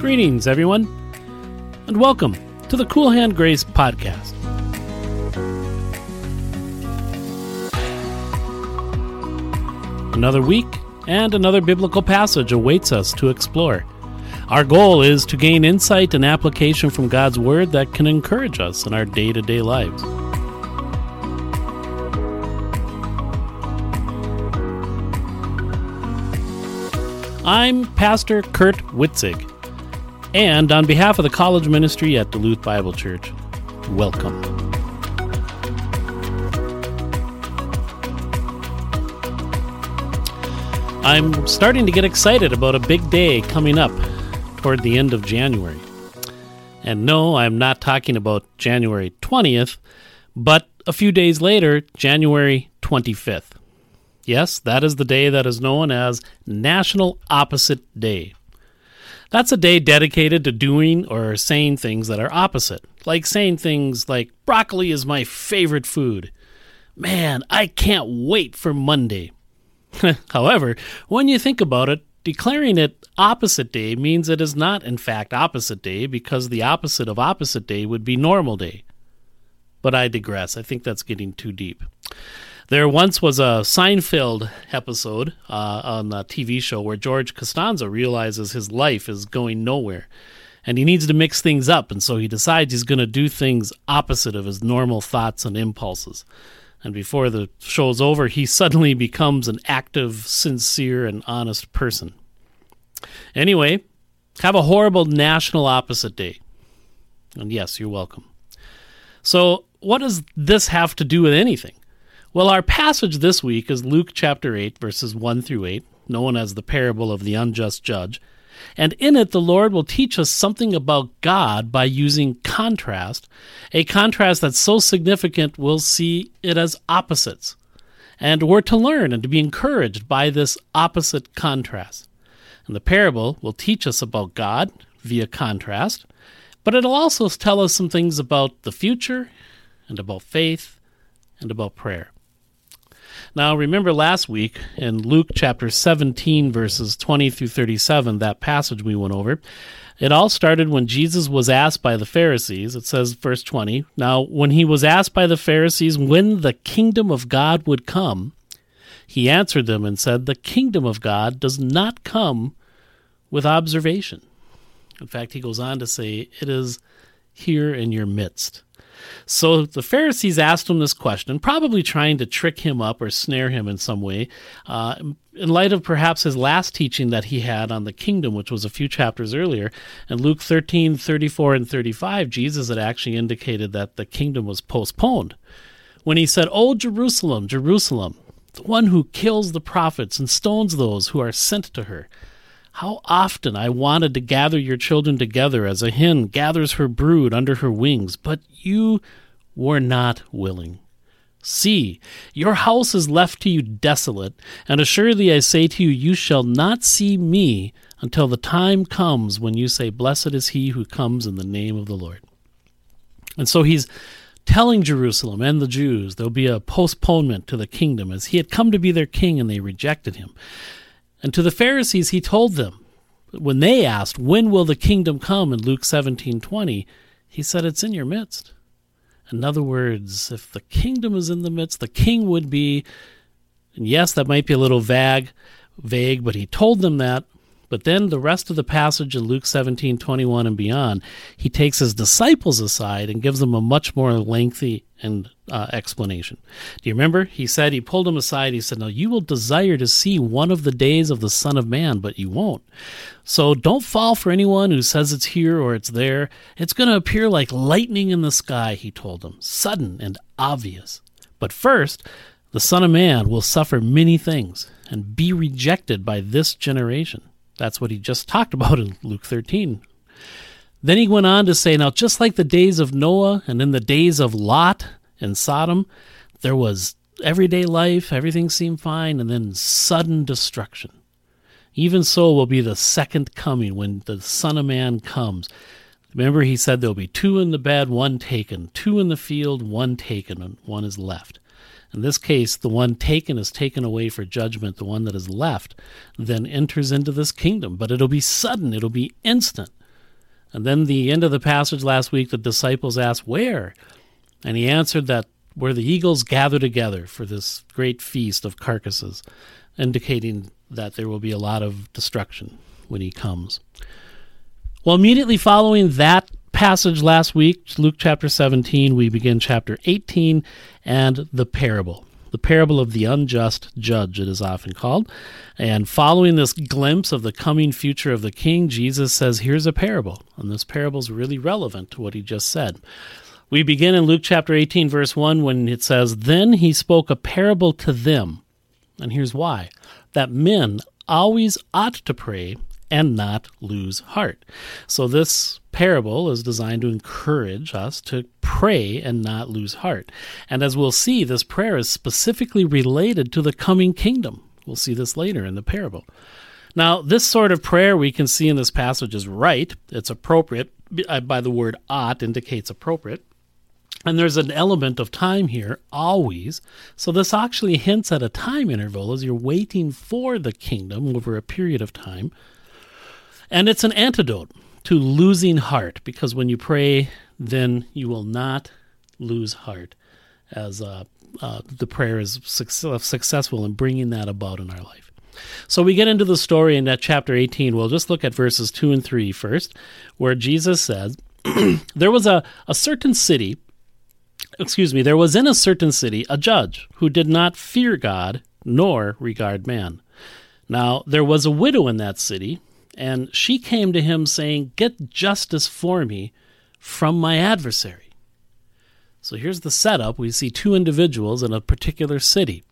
Greetings, everyone, and welcome to the Cool Hand Grace Podcast. Another week and another biblical passage awaits us to explore. Our goal is to gain insight and application from God's Word that can encourage us in our day to day lives. I'm Pastor Kurt Witzig, and on behalf of the college ministry at Duluth Bible Church, welcome. I'm starting to get excited about a big day coming up toward the end of January. And no, I'm not talking about January 20th, but a few days later, January 25th. Yes, that is the day that is known as National Opposite Day. That's a day dedicated to doing or saying things that are opposite, like saying things like, broccoli is my favorite food. Man, I can't wait for Monday. However, when you think about it, declaring it opposite day means it is not, in fact, opposite day because the opposite of opposite day would be normal day. But I digress. I think that's getting too deep. There once was a Seinfeld episode uh, on a TV show where George Costanza realizes his life is going nowhere and he needs to mix things up, and so he decides he's going to do things opposite of his normal thoughts and impulses. And before the show's over, he suddenly becomes an active, sincere, and honest person. Anyway, have a horrible National Opposite Day. And yes, you're welcome. So, what does this have to do with anything? Well, our passage this week is Luke chapter 8, verses 1 through 8, known as the parable of the unjust judge. And in it, the Lord will teach us something about God by using contrast, a contrast that's so significant we'll see it as opposites. And we're to learn and to be encouraged by this opposite contrast. And the parable will teach us about God via contrast, but it'll also tell us some things about the future and about faith and about prayer. Now, remember last week in Luke chapter 17, verses 20 through 37, that passage we went over, it all started when Jesus was asked by the Pharisees. It says, verse 20, Now, when he was asked by the Pharisees when the kingdom of God would come, he answered them and said, The kingdom of God does not come with observation. In fact, he goes on to say, It is here in your midst. So the Pharisees asked him this question, probably trying to trick him up or snare him in some way, uh, in light of perhaps his last teaching that he had on the kingdom, which was a few chapters earlier. In Luke 13, 34, and 35, Jesus had actually indicated that the kingdom was postponed. When he said, O Jerusalem, Jerusalem, the one who kills the prophets and stones those who are sent to her. How often I wanted to gather your children together as a hen gathers her brood under her wings, but you were not willing. See, your house is left to you desolate, and assuredly I say to you, you shall not see me until the time comes when you say, Blessed is he who comes in the name of the Lord. And so he's telling Jerusalem and the Jews there'll be a postponement to the kingdom as he had come to be their king and they rejected him. And to the Pharisees he told them, when they asked, When will the kingdom come in Luke seventeen twenty, he said, It's in your midst. In other words, if the kingdom is in the midst, the king would be, and yes, that might be a little vague, vague, but he told them that. But then the rest of the passage in Luke 17, 21 and beyond, he takes his disciples aside and gives them a much more lengthy and uh, explanation. Do you remember? He said, he pulled them aside. He said, Now you will desire to see one of the days of the Son of Man, but you won't. So don't fall for anyone who says it's here or it's there. It's going to appear like lightning in the sky, he told them, sudden and obvious. But first, the Son of Man will suffer many things and be rejected by this generation. That's what he just talked about in Luke 13, then he went on to say, Now, just like the days of Noah and in the days of Lot and Sodom, there was everyday life, everything seemed fine, and then sudden destruction. Even so will be the second coming when the Son of Man comes. Remember, he said there'll be two in the bed, one taken, two in the field, one taken, and one is left. In this case, the one taken is taken away for judgment. The one that is left then enters into this kingdom, but it'll be sudden, it'll be instant. And then the end of the passage last week, the disciples asked, Where? And he answered that where the eagles gather together for this great feast of carcasses, indicating that there will be a lot of destruction when he comes. Well, immediately following that passage last week, Luke chapter 17, we begin chapter 18 and the parable. The parable of the unjust judge, it is often called. And following this glimpse of the coming future of the king, Jesus says, Here's a parable. And this parable is really relevant to what he just said. We begin in Luke chapter 18, verse 1, when it says, Then he spoke a parable to them. And here's why that men always ought to pray and not lose heart. So this parable is designed to encourage us to pray and not lose heart. And as we'll see, this prayer is specifically related to the coming kingdom. We'll see this later in the parable. Now, this sort of prayer we can see in this passage is right. It's appropriate. Uh, by the word ought indicates appropriate. And there's an element of time here, always. So this actually hints at a time interval as you're waiting for the kingdom over a period of time. And it's an antidote to losing heart, because when you pray, then you will not lose heart, as uh, uh, the prayer is success- successful in bringing that about in our life. So we get into the story in that chapter 18. We'll just look at verses 2 and 3 first, where Jesus says, There was a, a certain city, excuse me, there was in a certain city a judge who did not fear God nor regard man. Now there was a widow in that city and she came to him saying, Get justice for me from my adversary. So here's the setup. We see two individuals in a particular city.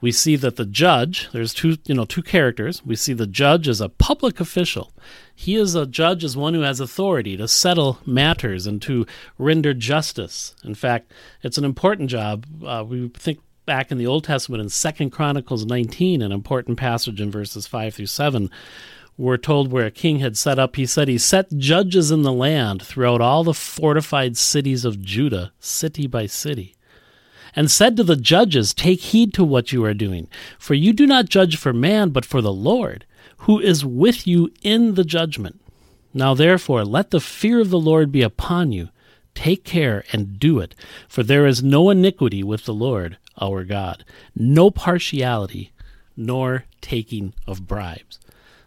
We see that the judge, there's two, you know, two characters. We see the judge as a public official. He is a judge as one who has authority to settle matters and to render justice. In fact, it's an important job. Uh, we think back in the Old Testament in Second Chronicles 19, an important passage in verses 5 through 7 we're told where a king had set up, he said he set judges in the land throughout all the fortified cities of Judah, city by city, and said to the judges, Take heed to what you are doing, for you do not judge for man, but for the Lord, who is with you in the judgment. Now therefore, let the fear of the Lord be upon you. Take care and do it, for there is no iniquity with the Lord our God, no partiality, nor taking of bribes.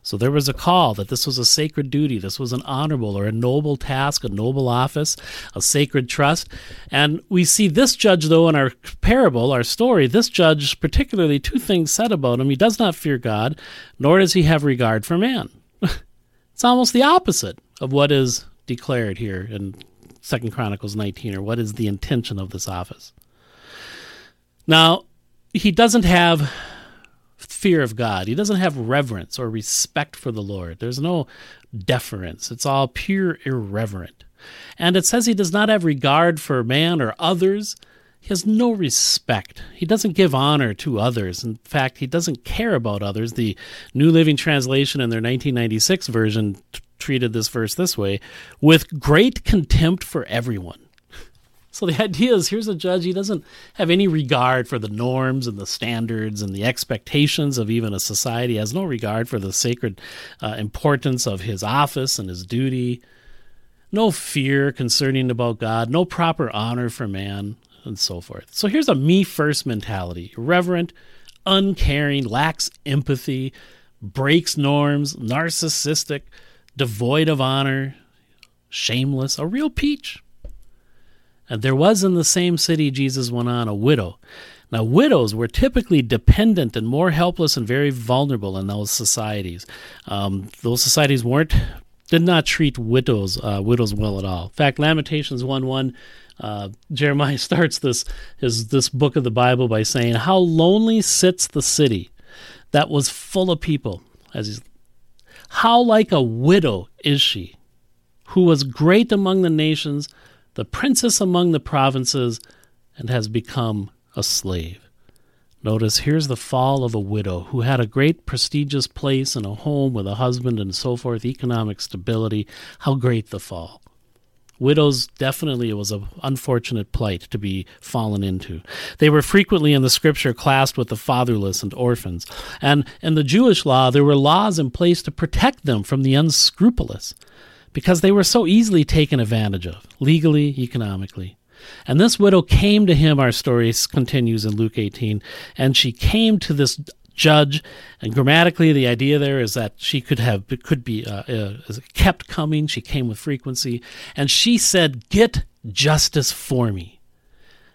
So there was a call that this was a sacred duty, this was an honorable or a noble task, a noble office, a sacred trust. And we see this judge, though, in our parable, our story, this judge, particularly two things said about him. He does not fear God, nor does he have regard for man. it's almost the opposite of what is declared here in Second Chronicles 19, or what is the intention of this office. Now, he doesn't have fear of God. He doesn't have reverence or respect for the Lord. There's no deference. It's all pure irreverent. And it says he does not have regard for man or others. He has no respect. He doesn't give honor to others. In fact, he doesn't care about others. The New Living Translation in their 1996 version t- treated this verse this way with great contempt for everyone. So the idea is here's a judge, he doesn't have any regard for the norms and the standards and the expectations of even a society, he has no regard for the sacred uh, importance of his office and his duty, no fear concerning about God, no proper honor for man, and so forth. So here's a me first mentality irreverent, uncaring, lacks empathy, breaks norms, narcissistic, devoid of honor, shameless, a real peach. And there was in the same city, Jesus went on, a widow. Now, widows were typically dependent and more helpless and very vulnerable in those societies. Um, those societies weren't did not treat widows uh, widows well at all. In fact, Lamentations one one, uh, Jeremiah starts this his this book of the Bible by saying, "How lonely sits the city that was full of people." As he's, how like a widow is she, who was great among the nations the princess among the provinces, and has become a slave. Notice here's the fall of a widow who had a great prestigious place and a home with a husband and so forth, economic stability. How great the fall. Widows definitely it was an unfortunate plight to be fallen into. They were frequently in the scripture classed with the fatherless and orphans. And in the Jewish law, there were laws in place to protect them from the unscrupulous because they were so easily taken advantage of, legally, economically. And this widow came to him, our story continues in Luke 18, and she came to this judge. And grammatically, the idea there is that she could have could be uh, uh, kept coming. She came with frequency, and she said, "Get justice for me."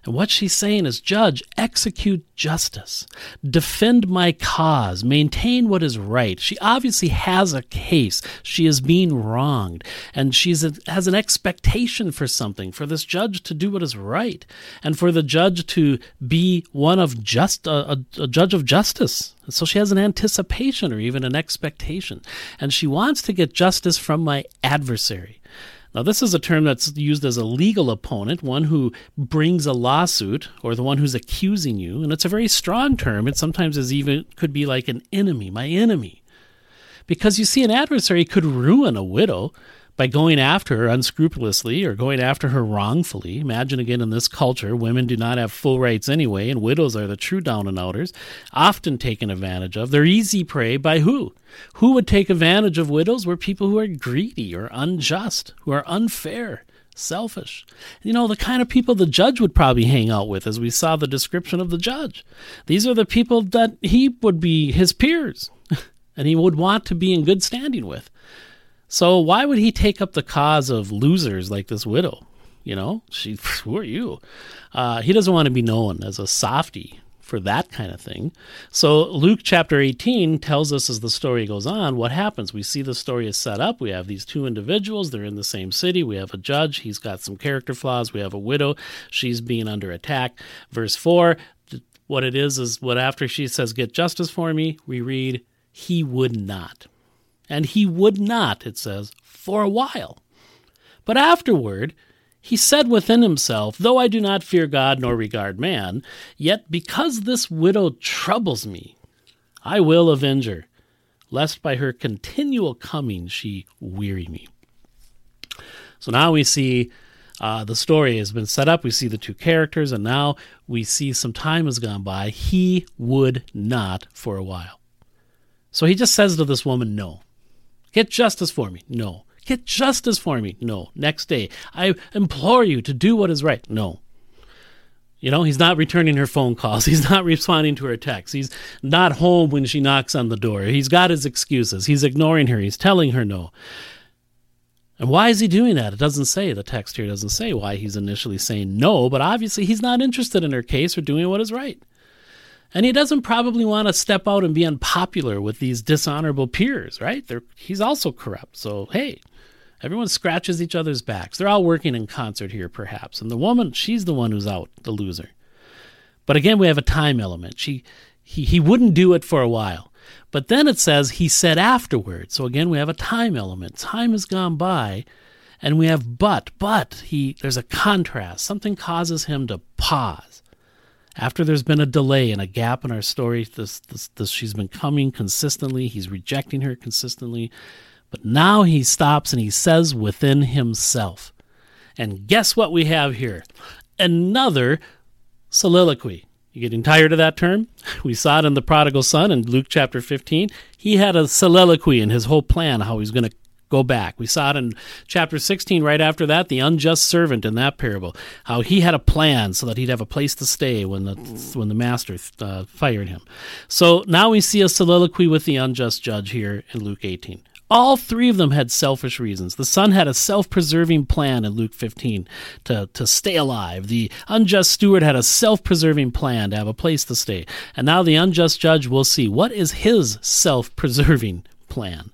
And what she's saying is, Judge, execute justice, defend my cause, maintain what is right. She obviously has a case. She is being wronged, and she has an expectation for something, for this judge to do what is right, and for the judge to be one of just a, a, a judge of justice. So she has an anticipation or even an expectation, and she wants to get justice from my adversary. Now, this is a term that's used as a legal opponent, one who brings a lawsuit or the one who's accusing you, and it's a very strong term. It sometimes is even could be like an enemy, my enemy. Because you see, an adversary could ruin a widow by going after her unscrupulously or going after her wrongfully. Imagine again in this culture, women do not have full rights anyway, and widows are the true down and outers, often taken advantage of. They're easy prey by who? Who would take advantage of widows were people who are greedy or unjust, who are unfair selfish. You know, the kind of people the judge would probably hang out with, as we saw the description of the judge. These are the people that he would be his peers and he would want to be in good standing with. So why would he take up the cause of losers like this widow? You know, she. Who are you? Uh, he doesn't want to be known as a softy for that kind of thing. So Luke chapter 18 tells us as the story goes on what happens. We see the story is set up. We have these two individuals. They're in the same city. We have a judge. He's got some character flaws. We have a widow. She's being under attack. Verse 4 what it is is what after she says, Get justice for me, we read, He would not. And he would not, it says, for a while. But afterward, he said within himself, Though I do not fear God nor regard man, yet because this widow troubles me, I will avenge her, lest by her continual coming she weary me. So now we see uh, the story has been set up. We see the two characters, and now we see some time has gone by. He would not for a while. So he just says to this woman, No. Get justice for me. No. Get justice for me. No. Next day, I implore you to do what is right. No. You know, he's not returning her phone calls. He's not responding to her texts. He's not home when she knocks on the door. He's got his excuses. He's ignoring her. He's telling her no. And why is he doing that? It doesn't say. The text here doesn't say why he's initially saying no, but obviously he's not interested in her case or doing what is right. And he doesn't probably want to step out and be unpopular with these dishonorable peers, right? They're, he's also corrupt. So, hey, everyone scratches each other's backs. They're all working in concert here, perhaps. And the woman, she's the one who's out, the loser. But again, we have a time element. She, he, he wouldn't do it for a while. But then it says he said afterward. So again, we have a time element. Time has gone by, and we have but, but he there's a contrast. Something causes him to pause after there's been a delay and a gap in our story, this, this, this, she's been coming consistently. He's rejecting her consistently. But now he stops and he says within himself. And guess what we have here? Another soliloquy. You getting tired of that term? We saw it in the prodigal son in Luke chapter 15. He had a soliloquy in his whole plan, how he's going to go back. We saw it in chapter 16 right after that, the unjust servant in that parable, how he had a plan so that he'd have a place to stay when the when the master uh, fired him. So now we see a soliloquy with the unjust judge here in Luke 18. All three of them had selfish reasons. The son had a self preserving plan in Luke 15 to, to stay alive. The unjust steward had a self preserving plan to have a place to stay. And now the unjust judge will see what is his self preserving plan.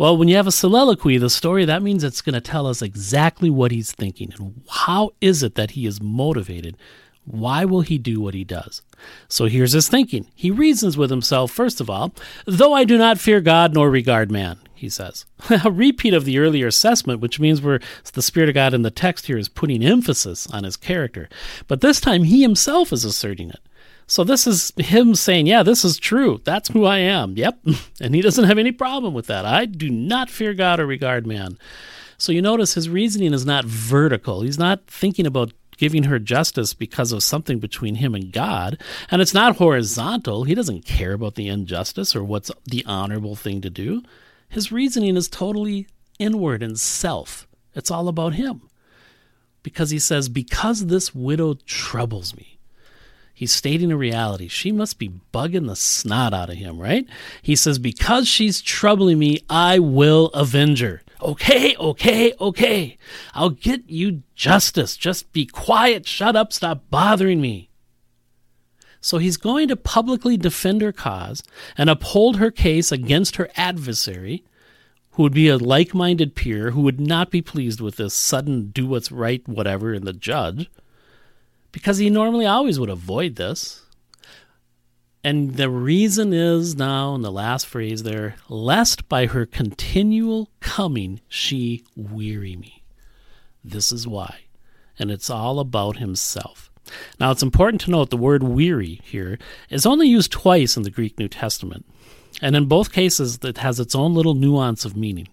Well, when you have a soliloquy, the story, that means it's going to tell us exactly what he's thinking and how is it that he is motivated. Why will he do what he does? So here's his thinking. He reasons with himself, first of all, though I do not fear God nor regard man, he says. a repeat of the earlier assessment, which means where the Spirit of God in the text here is putting emphasis on his character. But this time he himself is asserting it. So this is him saying, Yeah, this is true. That's who I am. Yep. And he doesn't have any problem with that. I do not fear God or regard man. So you notice his reasoning is not vertical. He's not thinking about giving her justice because of something between him and God. And it's not horizontal. He doesn't care about the injustice or what's the honorable thing to do. His reasoning is totally inward and self. It's all about him. Because he says, Because this widow troubles me. He's stating a reality. She must be bugging the snot out of him, right? He says, Because she's troubling me, I will avenge her. Okay, okay, okay. I'll get you justice. Just be quiet, shut up, stop bothering me. So he's going to publicly defend her cause and uphold her case against her adversary, who would be a like minded peer who would not be pleased with this sudden do what's right, whatever, in the judge, because he normally always would avoid this. And the reason is now in the last phrase there, lest by her continual coming she weary me. This is why. And it's all about himself. Now it's important to note the word weary here is only used twice in the Greek New Testament. And in both cases, it has its own little nuance of meaning.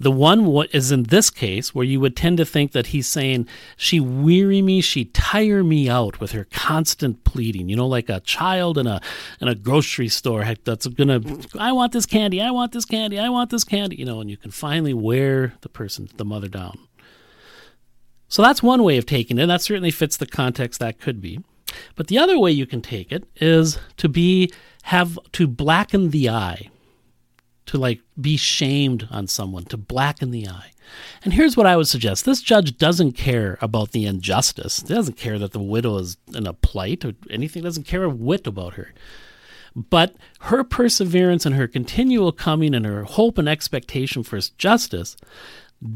The one is in this case where you would tend to think that he's saying, She weary me, she tire me out with her constant pleading, you know, like a child in a in a grocery store heck, that's gonna I want this candy, I want this candy, I want this candy, you know, and you can finally wear the person, the mother down. So that's one way of taking it. That certainly fits the context that could be. But the other way you can take it is to be have to blacken the eye, to like be shamed on someone, to blacken the eye. And here's what I would suggest this judge doesn't care about the injustice, he doesn't care that the widow is in a plight or anything, doesn't care a whit about her. But her perseverance and her continual coming and her hope and expectation for justice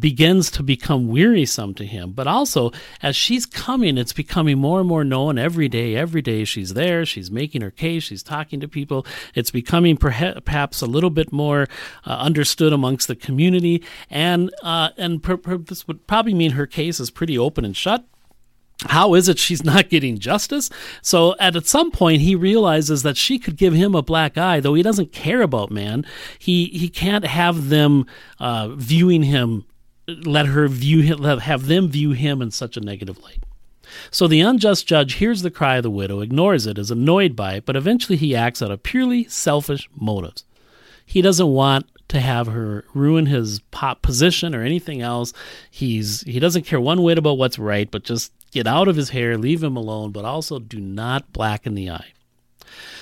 begins to become wearisome to him. But also, as she's coming, it's becoming more and more known every day. Every day she's there, she's making her case, she's talking to people. It's becoming perhaps a little bit more uh, understood amongst the community, and uh, and per- per- this would probably mean her case is pretty open and shut. How is it she's not getting justice? So at some point he realizes that she could give him a black eye, though he doesn't care about man. He he can't have them uh, viewing him let her view him, have them view him in such a negative light. So the unjust judge hears the cry of the widow, ignores it, is annoyed by it, but eventually he acts out of purely selfish motives. He doesn't want to have her ruin his position or anything else. He's he doesn't care one whit about what's right, but just get out of his hair, leave him alone, but also do not blacken the eye.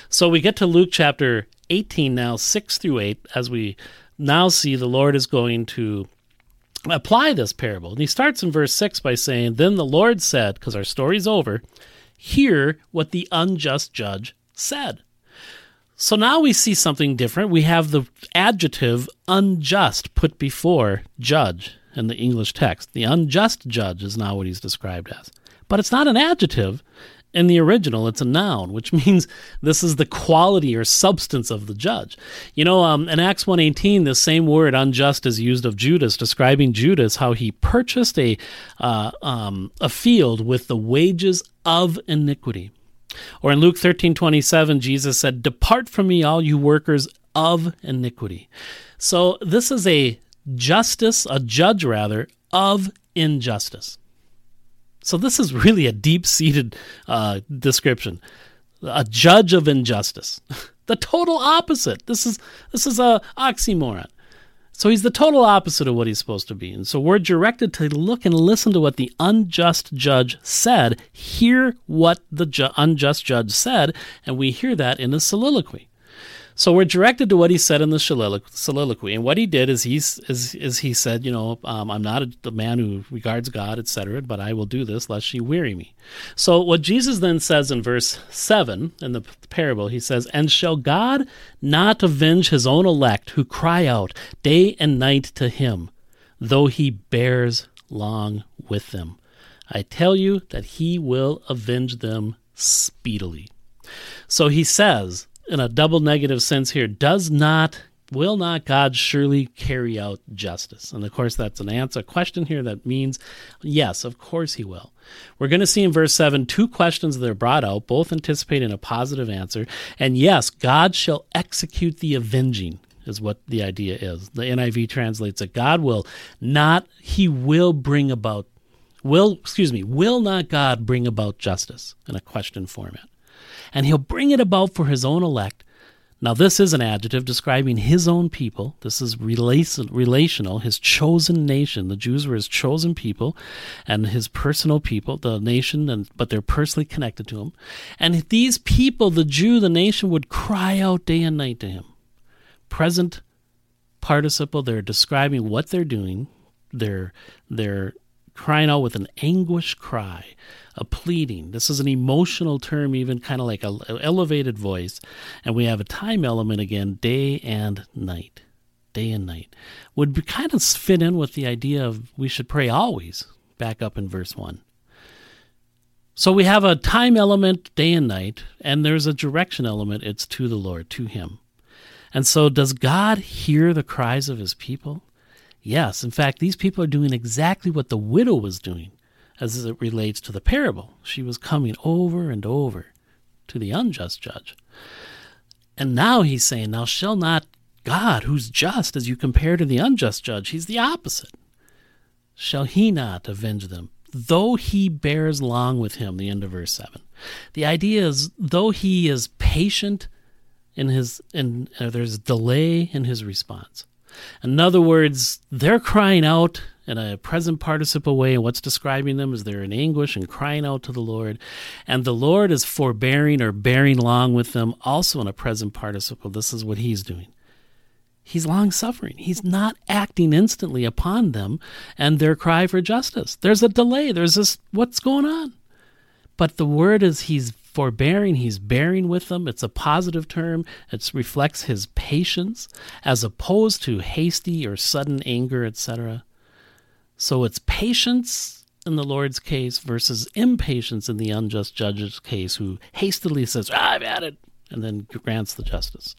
So we get to Luke chapter 18 now, 6 through 8, as we now see the Lord is going to apply this parable. And he starts in verse 6 by saying, Then the Lord said, because our story's over, hear what the unjust judge said. So now we see something different. We have the adjective unjust put before judge in the English text. The unjust judge is now what he's described as. But it's not an adjective, in the original, it's a noun, which means this is the quality or substance of the judge. You know, um, in Acts 1.18, the same word unjust is used of Judas, describing Judas, how he purchased a, uh, um, a field with the wages of iniquity. Or in Luke 13.27, Jesus said, Depart from me, all you workers of iniquity. So this is a justice, a judge rather, of injustice. So this is really a deep-seated uh, description. A judge of injustice. the total opposite. This is this is a oxymoron. So he's the total opposite of what he's supposed to be. And so we're directed to look and listen to what the unjust judge said, hear what the ju- unjust judge said, and we hear that in a soliloquy. So we're directed to what he said in the soliloquy, and what he did is he is, is he said, you know, um, I'm not a, a, man who regards God, etc., but I will do this lest she weary me. So what Jesus then says in verse seven in the parable, he says, "And shall God not avenge His own elect who cry out day and night to Him, though He bears long with them? I tell you that He will avenge them speedily." So he says in a double negative sense here, does not, will not God surely carry out justice? And of course, that's an answer, question here that means yes, of course he will. We're going to see in verse 7 two questions that are brought out, both anticipating a positive answer. And yes, God shall execute the avenging. is what the idea is. The NIV translates it God will not, He will bring about, will, excuse me, will not God bring about justice in a question format? And He'll bring it about for His own elect now, this is an adjective describing his own people. This is relational, his chosen nation. The Jews were his chosen people and his personal people, the nation, and, but they're personally connected to him. And these people, the Jew, the nation, would cry out day and night to him. Present participle, they're describing what they're doing. They're, they're crying out with an anguish cry a pleading. This is an emotional term, even kind of like an elevated voice. And we have a time element again, day and night. Day and night. Would be, kind of fit in with the idea of we should pray always, back up in verse 1. So we have a time element, day and night, and there's a direction element. It's to the Lord, to Him. And so, does God hear the cries of His people? Yes. In fact, these people are doing exactly what the widow was doing as it relates to the parable. She was coming over and over to the unjust judge. And now he's saying, Now shall not God, who's just, as you compare to the unjust judge, he's the opposite. Shall he not avenge them, though he bears long with him? The end of verse 7. The idea is, though he is patient in his, and there's delay in his response. In other words, they're crying out in a present participle way, and what's describing them is they're in anguish and crying out to the Lord. And the Lord is forbearing or bearing long with them, also in a present participle. This is what He's doing. He's long suffering. He's not acting instantly upon them and their cry for justice. There's a delay. There's this, what's going on? But the word is He's forbearing, he's bearing with them. It's a positive term. It reflects his patience as opposed to hasty or sudden anger, etc. So it's patience in the Lord's case versus impatience in the unjust judge's case, who hastily says, ah, I've had it, and then grants the justice.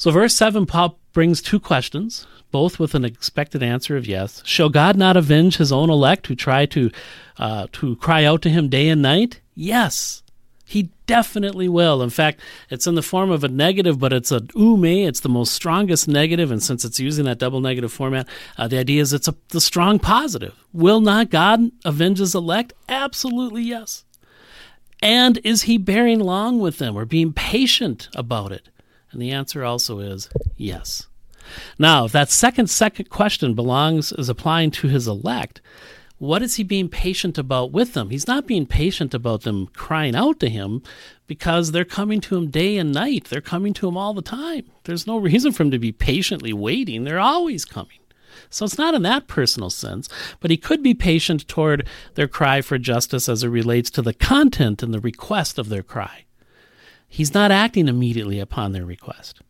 So, verse 7, Paul brings two questions, both with an expected answer of yes. Shall God not avenge his own elect who try to, uh, to cry out to him day and night? Yes. He definitely will. In fact, it's in the form of a negative, but it's a ou mē. It's the most strongest negative, and since it's using that double negative format, uh, the idea is it's a the strong positive. Will not God avenge His elect? Absolutely yes. And is He bearing long with them or being patient about it? And the answer also is yes. Now, if that second second question belongs is applying to his elect, what is he being patient about with them? He's not being patient about them crying out to him because they're coming to him day and night. They're coming to him all the time. There's no reason for him to be patiently waiting. They're always coming. So it's not in that personal sense, but he could be patient toward their cry for justice as it relates to the content and the request of their cry. He's not acting immediately upon their request.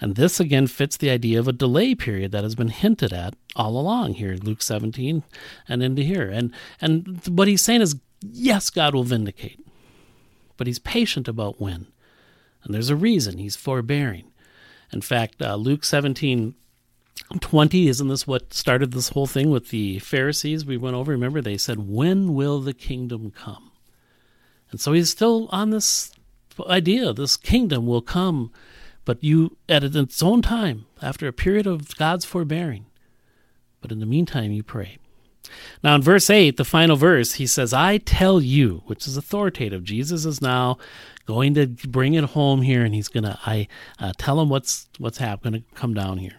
And this again fits the idea of a delay period that has been hinted at all along here, in Luke 17 and into here. And and what he's saying is, yes, God will vindicate, but he's patient about when. And there's a reason he's forbearing. In fact, uh, Luke 17 20 isn't this what started this whole thing with the pharisees we went over remember they said when will the kingdom come and so he's still on this idea this kingdom will come, but you at its own time, after a period of God's forbearing. But in the meantime, you pray. Now, in verse 8, the final verse, he says, I tell you, which is authoritative. Jesus is now going to bring it home here, and he's going to I uh, tell him what's, what's happening to come down here.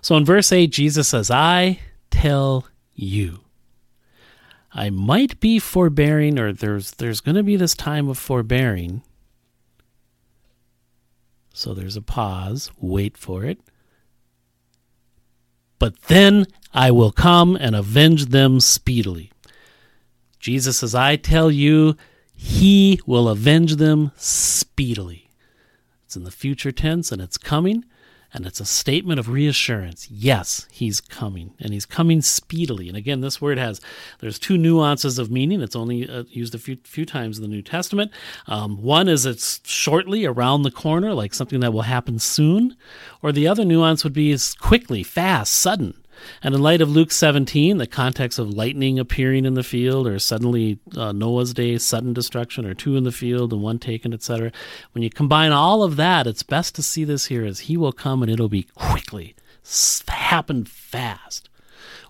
So in verse 8, Jesus says, I tell you. I might be forbearing, or there's, there's going to be this time of forbearing, so there's a pause. Wait for it. But then I will come and avenge them speedily. Jesus says, I tell you, he will avenge them speedily. It's in the future tense and it's coming. And it's a statement of reassurance. Yes, he's coming, and he's coming speedily. And again, this word has there's two nuances of meaning. It's only uh, used a few, few times in the New Testament. Um, one is it's shortly around the corner, like something that will happen soon, or the other nuance would be is quickly, fast, sudden. And in light of Luke 17, the context of lightning appearing in the field, or suddenly uh, Noah's day, sudden destruction, or two in the field and one taken, etc., when you combine all of that, it's best to see this here as He will come and it'll be quickly, happen fast.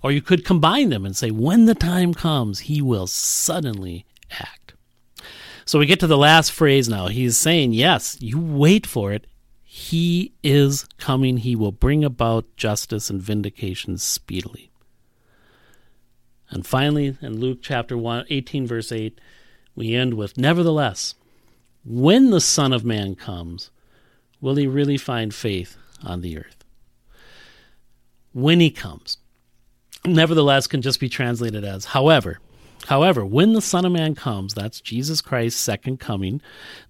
Or you could combine them and say, when the time comes, He will suddenly act. So we get to the last phrase now. He's saying, yes, you wait for it. He is coming. He will bring about justice and vindication speedily. And finally, in Luke chapter 1, 18, verse 8, we end with Nevertheless, when the Son of Man comes, will he really find faith on the earth? When he comes. Nevertheless can just be translated as however. However, when the Son of Man comes, that's Jesus Christ's second coming.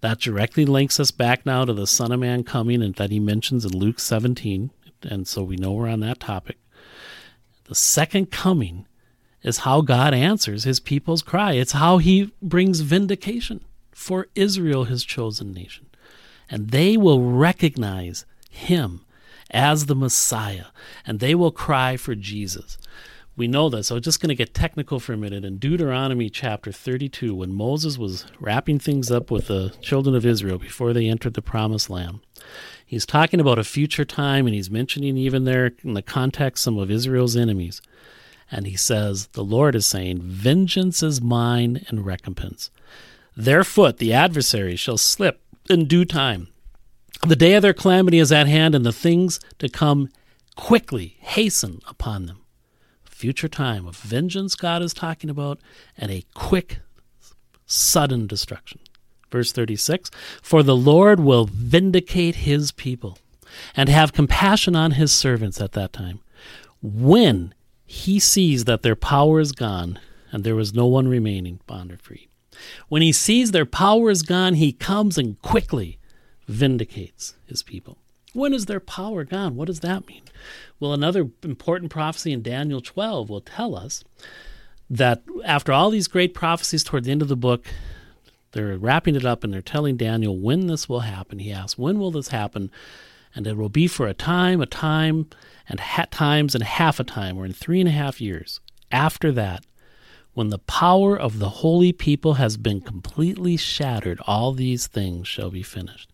That directly links us back now to the Son of Man coming and that he mentions in Luke 17. And so we know we're on that topic. The second coming is how God answers his people's cry. It's how he brings vindication for Israel, his chosen nation. And they will recognize him as the Messiah, and they will cry for Jesus. We know this. So, I'm just going to get technical for a minute. In Deuteronomy chapter 32, when Moses was wrapping things up with the children of Israel before they entered the promised land, he's talking about a future time, and he's mentioning even there in the context some of Israel's enemies. And he says, The Lord is saying, Vengeance is mine and recompense. Their foot, the adversary, shall slip in due time. The day of their calamity is at hand, and the things to come quickly hasten upon them future time of vengeance God is talking about and a quick, sudden destruction. Verse 36 For the Lord will vindicate his people and have compassion on his servants at that time, when he sees that their power is gone and there is no one remaining bond or free. When he sees their power is gone, he comes and quickly vindicates his people. When is their power gone? What does that mean? Well, another important prophecy in Daniel 12 will tell us that after all these great prophecies toward the end of the book, they're wrapping it up and they're telling Daniel when this will happen. He asks, When will this happen? And it will be for a time, a time, and ha- times, and half a time, or in three and a half years. After that, when the power of the holy people has been completely shattered, all these things shall be finished.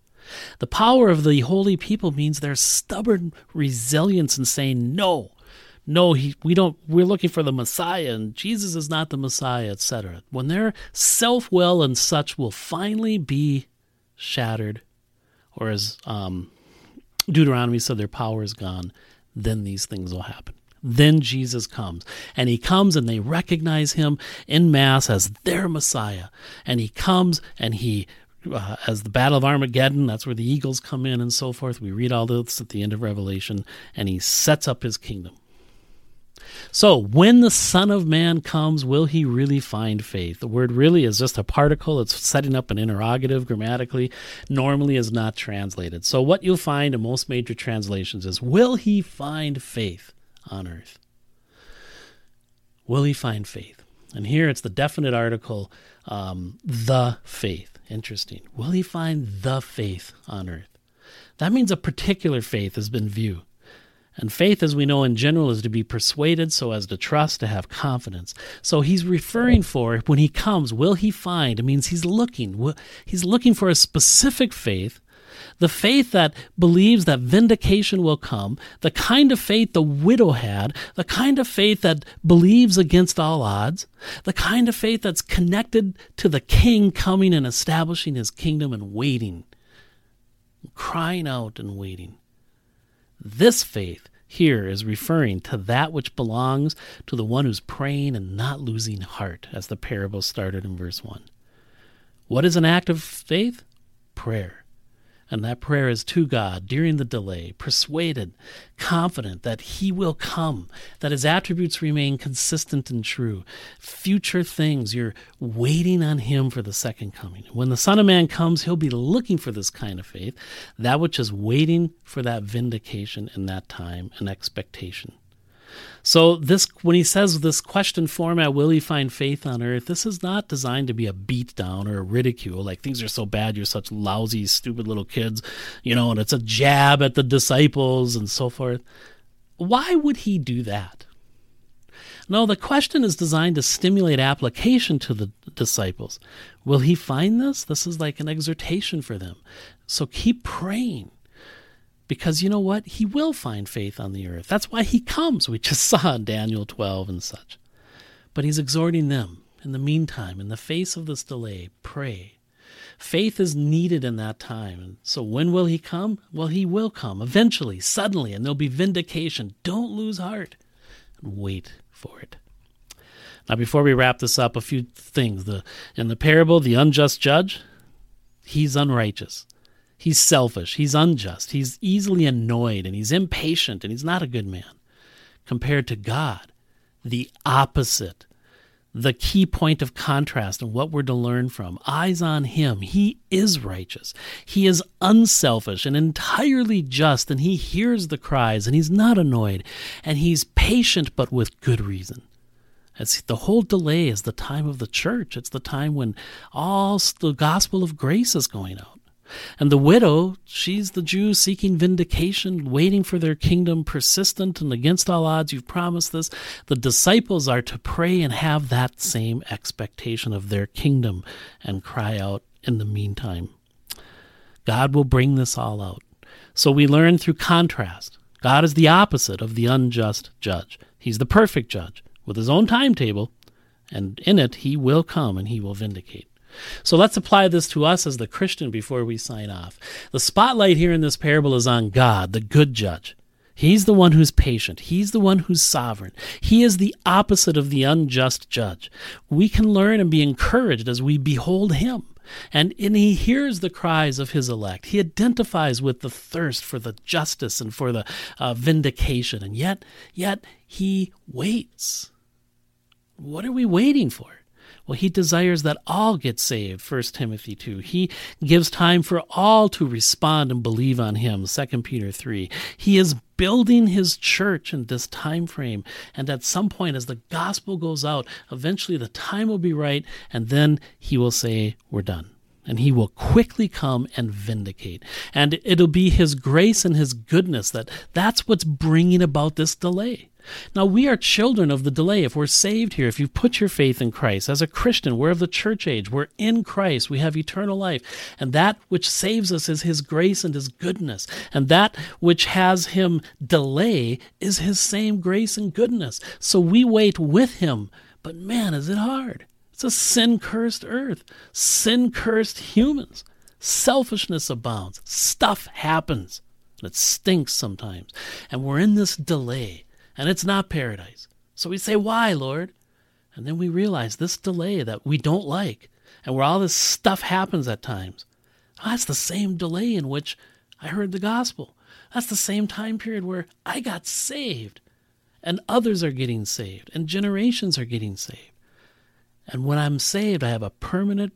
The power of the holy people means their stubborn resilience in saying no. No, he, we don't. We're looking for the Messiah, and Jesus is not the Messiah, etc. When their self-will and such will finally be shattered, or as um, Deuteronomy said, their power is gone, then these things will happen. Then Jesus comes, and he comes, and they recognize him in mass as their Messiah, and he comes and he uh, as the Battle of Armageddon, that's where the eagles come in and so forth. We read all this at the end of Revelation, and he sets up his kingdom. So, when the Son of Man comes, will he really find faith? The word really is just a particle. It's setting up an interrogative grammatically, normally is not translated. So, what you'll find in most major translations is Will he find faith on earth? Will he find faith? And here it's the definite article, um, the faith. Interesting. Will he find the faith on earth? That means a particular faith has been viewed. And faith, as we know in general, is to be persuaded so as to trust, to have confidence. So he's referring for when he comes, will he find? It means he's looking. He's looking for a specific faith the faith that believes that vindication will come, the kind of faith the widow had, the kind of faith that believes against all odds, the kind of faith that's connected to the king coming and establishing his kingdom and waiting, crying out and waiting. This faith here is referring to that which belongs to the one who's praying and not losing heart, as the parable started in verse 1. What is an act of faith? Prayer. And that prayer is to God during the delay, persuaded, confident that He will come, that His attributes remain consistent and true. Future things, you're waiting on Him for the second coming. When the Son of Man comes, He'll be looking for this kind of faith, that which is waiting for that vindication in that time and expectation. So this when he says this question format, will he find faith on earth? This is not designed to be a beat down or a ridicule, like things are so bad, you're such lousy, stupid little kids, you know, and it's a jab at the disciples and so forth. why would he do that? No, the question is designed to stimulate application to the disciples. Will he find this? This is like an exhortation for them. So keep praying. Because you know what? He will find faith on the earth. That's why he comes. We just saw Daniel 12 and such. But he's exhorting them. In the meantime, in the face of this delay, pray. Faith is needed in that time. And so when will he come? Well, he will come eventually, suddenly, and there'll be vindication. Don't lose heart. Wait for it. Now, before we wrap this up, a few things. The, in the parable, the unjust judge, he's unrighteous. He's selfish. He's unjust. He's easily annoyed and he's impatient and he's not a good man. Compared to God, the opposite. The key point of contrast and what we're to learn from. Eyes on him. He is righteous. He is unselfish and entirely just, and he hears the cries and he's not annoyed. And he's patient, but with good reason. It's the whole delay is the time of the church. It's the time when all the gospel of grace is going out. And the widow, she's the Jew seeking vindication, waiting for their kingdom, persistent and against all odds. You've promised this. The disciples are to pray and have that same expectation of their kingdom and cry out in the meantime. God will bring this all out. So we learn through contrast. God is the opposite of the unjust judge. He's the perfect judge with his own timetable, and in it he will come and he will vindicate. So let's apply this to us as the Christian before we sign off. The spotlight here in this parable is on God, the good judge. He's the one who's patient. He's the one who's sovereign. He is the opposite of the unjust judge. We can learn and be encouraged as we behold him. And, and he hears the cries of his elect. He identifies with the thirst for the justice and for the uh, vindication. And yet, yet he waits. What are we waiting for? Well, he desires that all get saved, 1 Timothy 2. He gives time for all to respond and believe on him, 2 Peter 3. He is building his church in this time frame. And at some point, as the gospel goes out, eventually the time will be right, and then he will say, We're done and he will quickly come and vindicate and it'll be his grace and his goodness that that's what's bringing about this delay now, we are children of the delay. If we're saved here, if you've put your faith in Christ, as a Christian, we're of the church age, we're in Christ, we have eternal life. And that which saves us is His grace and His goodness. And that which has Him delay is His same grace and goodness. So we wait with Him. But man, is it hard! It's a sin cursed earth, sin cursed humans. Selfishness abounds, stuff happens. It stinks sometimes. And we're in this delay and it's not paradise. So we say, Why, Lord? And then we realize this delay that we don't like, and where all this stuff happens at times, ah, that's the same delay in which I heard the gospel. That's the same time period where I got saved, and others are getting saved, and generations are getting saved. And when I'm saved, I have a permanent,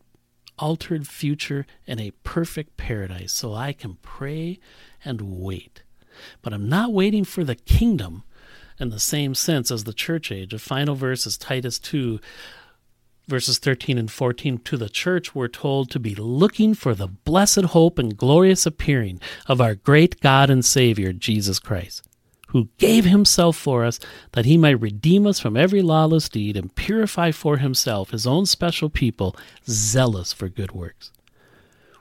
altered future in a perfect paradise, so I can pray and wait. But I'm not waiting for the kingdom in the same sense as the church age. The final verse is Titus 2, verses 13 and 14. To the church, we're told to be looking for the blessed hope and glorious appearing of our great God and Savior, Jesus Christ, who gave himself for us that he might redeem us from every lawless deed and purify for himself his own special people, zealous for good works.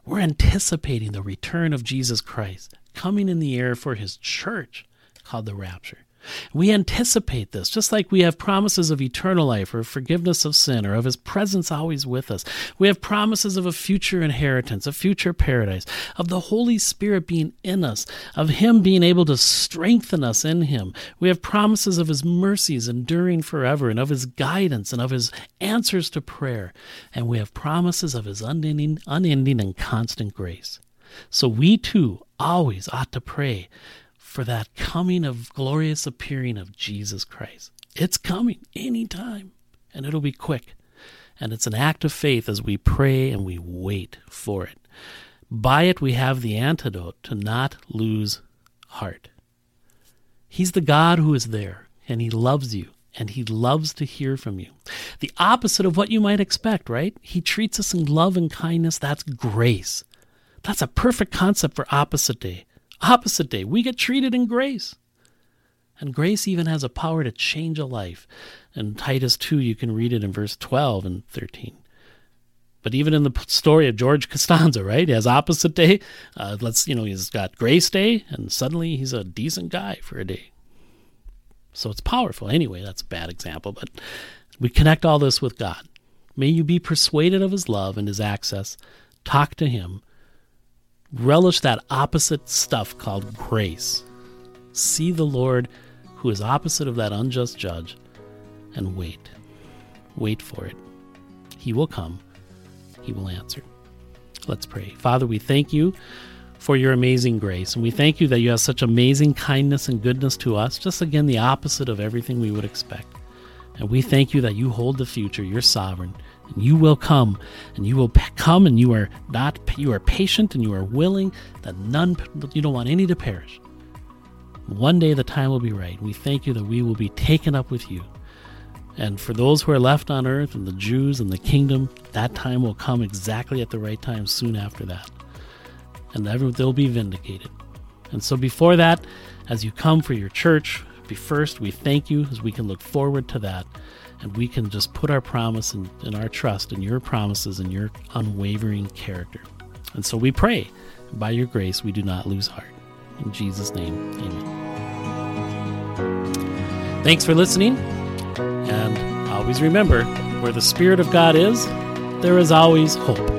We're anticipating the return of Jesus Christ coming in the air for his church called the rapture. We anticipate this, just like we have promises of eternal life or forgiveness of sin or of his presence always with us. We have promises of a future inheritance, a future paradise, of the Holy Spirit being in us, of him being able to strengthen us in him. We have promises of his mercies enduring forever and of his guidance and of his answers to prayer. And we have promises of his unending, unending and constant grace. So we too always ought to pray for that coming of glorious appearing of Jesus Christ. It's coming anytime, and it'll be quick. And it's an act of faith as we pray and we wait for it. By it, we have the antidote to not lose heart. He's the God who is there, and He loves you, and He loves to hear from you. The opposite of what you might expect, right? He treats us in love and kindness. That's grace. That's a perfect concept for opposite day opposite day. We get treated in grace. And grace even has a power to change a life. In Titus 2, you can read it in verse 12 and 13. But even in the story of George Costanza, right? He has opposite day. Uh, let's, you know, he's got grace day, and suddenly he's a decent guy for a day. So it's powerful. Anyway, that's a bad example, but we connect all this with God. May you be persuaded of his love and his access. Talk to him. Relish that opposite stuff called grace. See the Lord who is opposite of that unjust judge and wait. Wait for it. He will come, He will answer. Let's pray. Father, we thank you for your amazing grace, and we thank you that you have such amazing kindness and goodness to us, just again the opposite of everything we would expect. And we thank you that you hold the future, you're sovereign, and you will come, and you will come, and you are not, you are patient, and you are willing that none, you don't want any to perish. One day the time will be right. We thank you that we will be taken up with you. And for those who are left on earth and the Jews and the kingdom, that time will come exactly at the right time soon after that. And they'll be vindicated. And so before that, as you come for your church, be first, we thank you as we can look forward to that. And we can just put our promise and, and our trust in your promises and your unwavering character. And so we pray, by your grace, we do not lose heart. In Jesus' name, amen. Thanks for listening. And always remember where the Spirit of God is, there is always hope.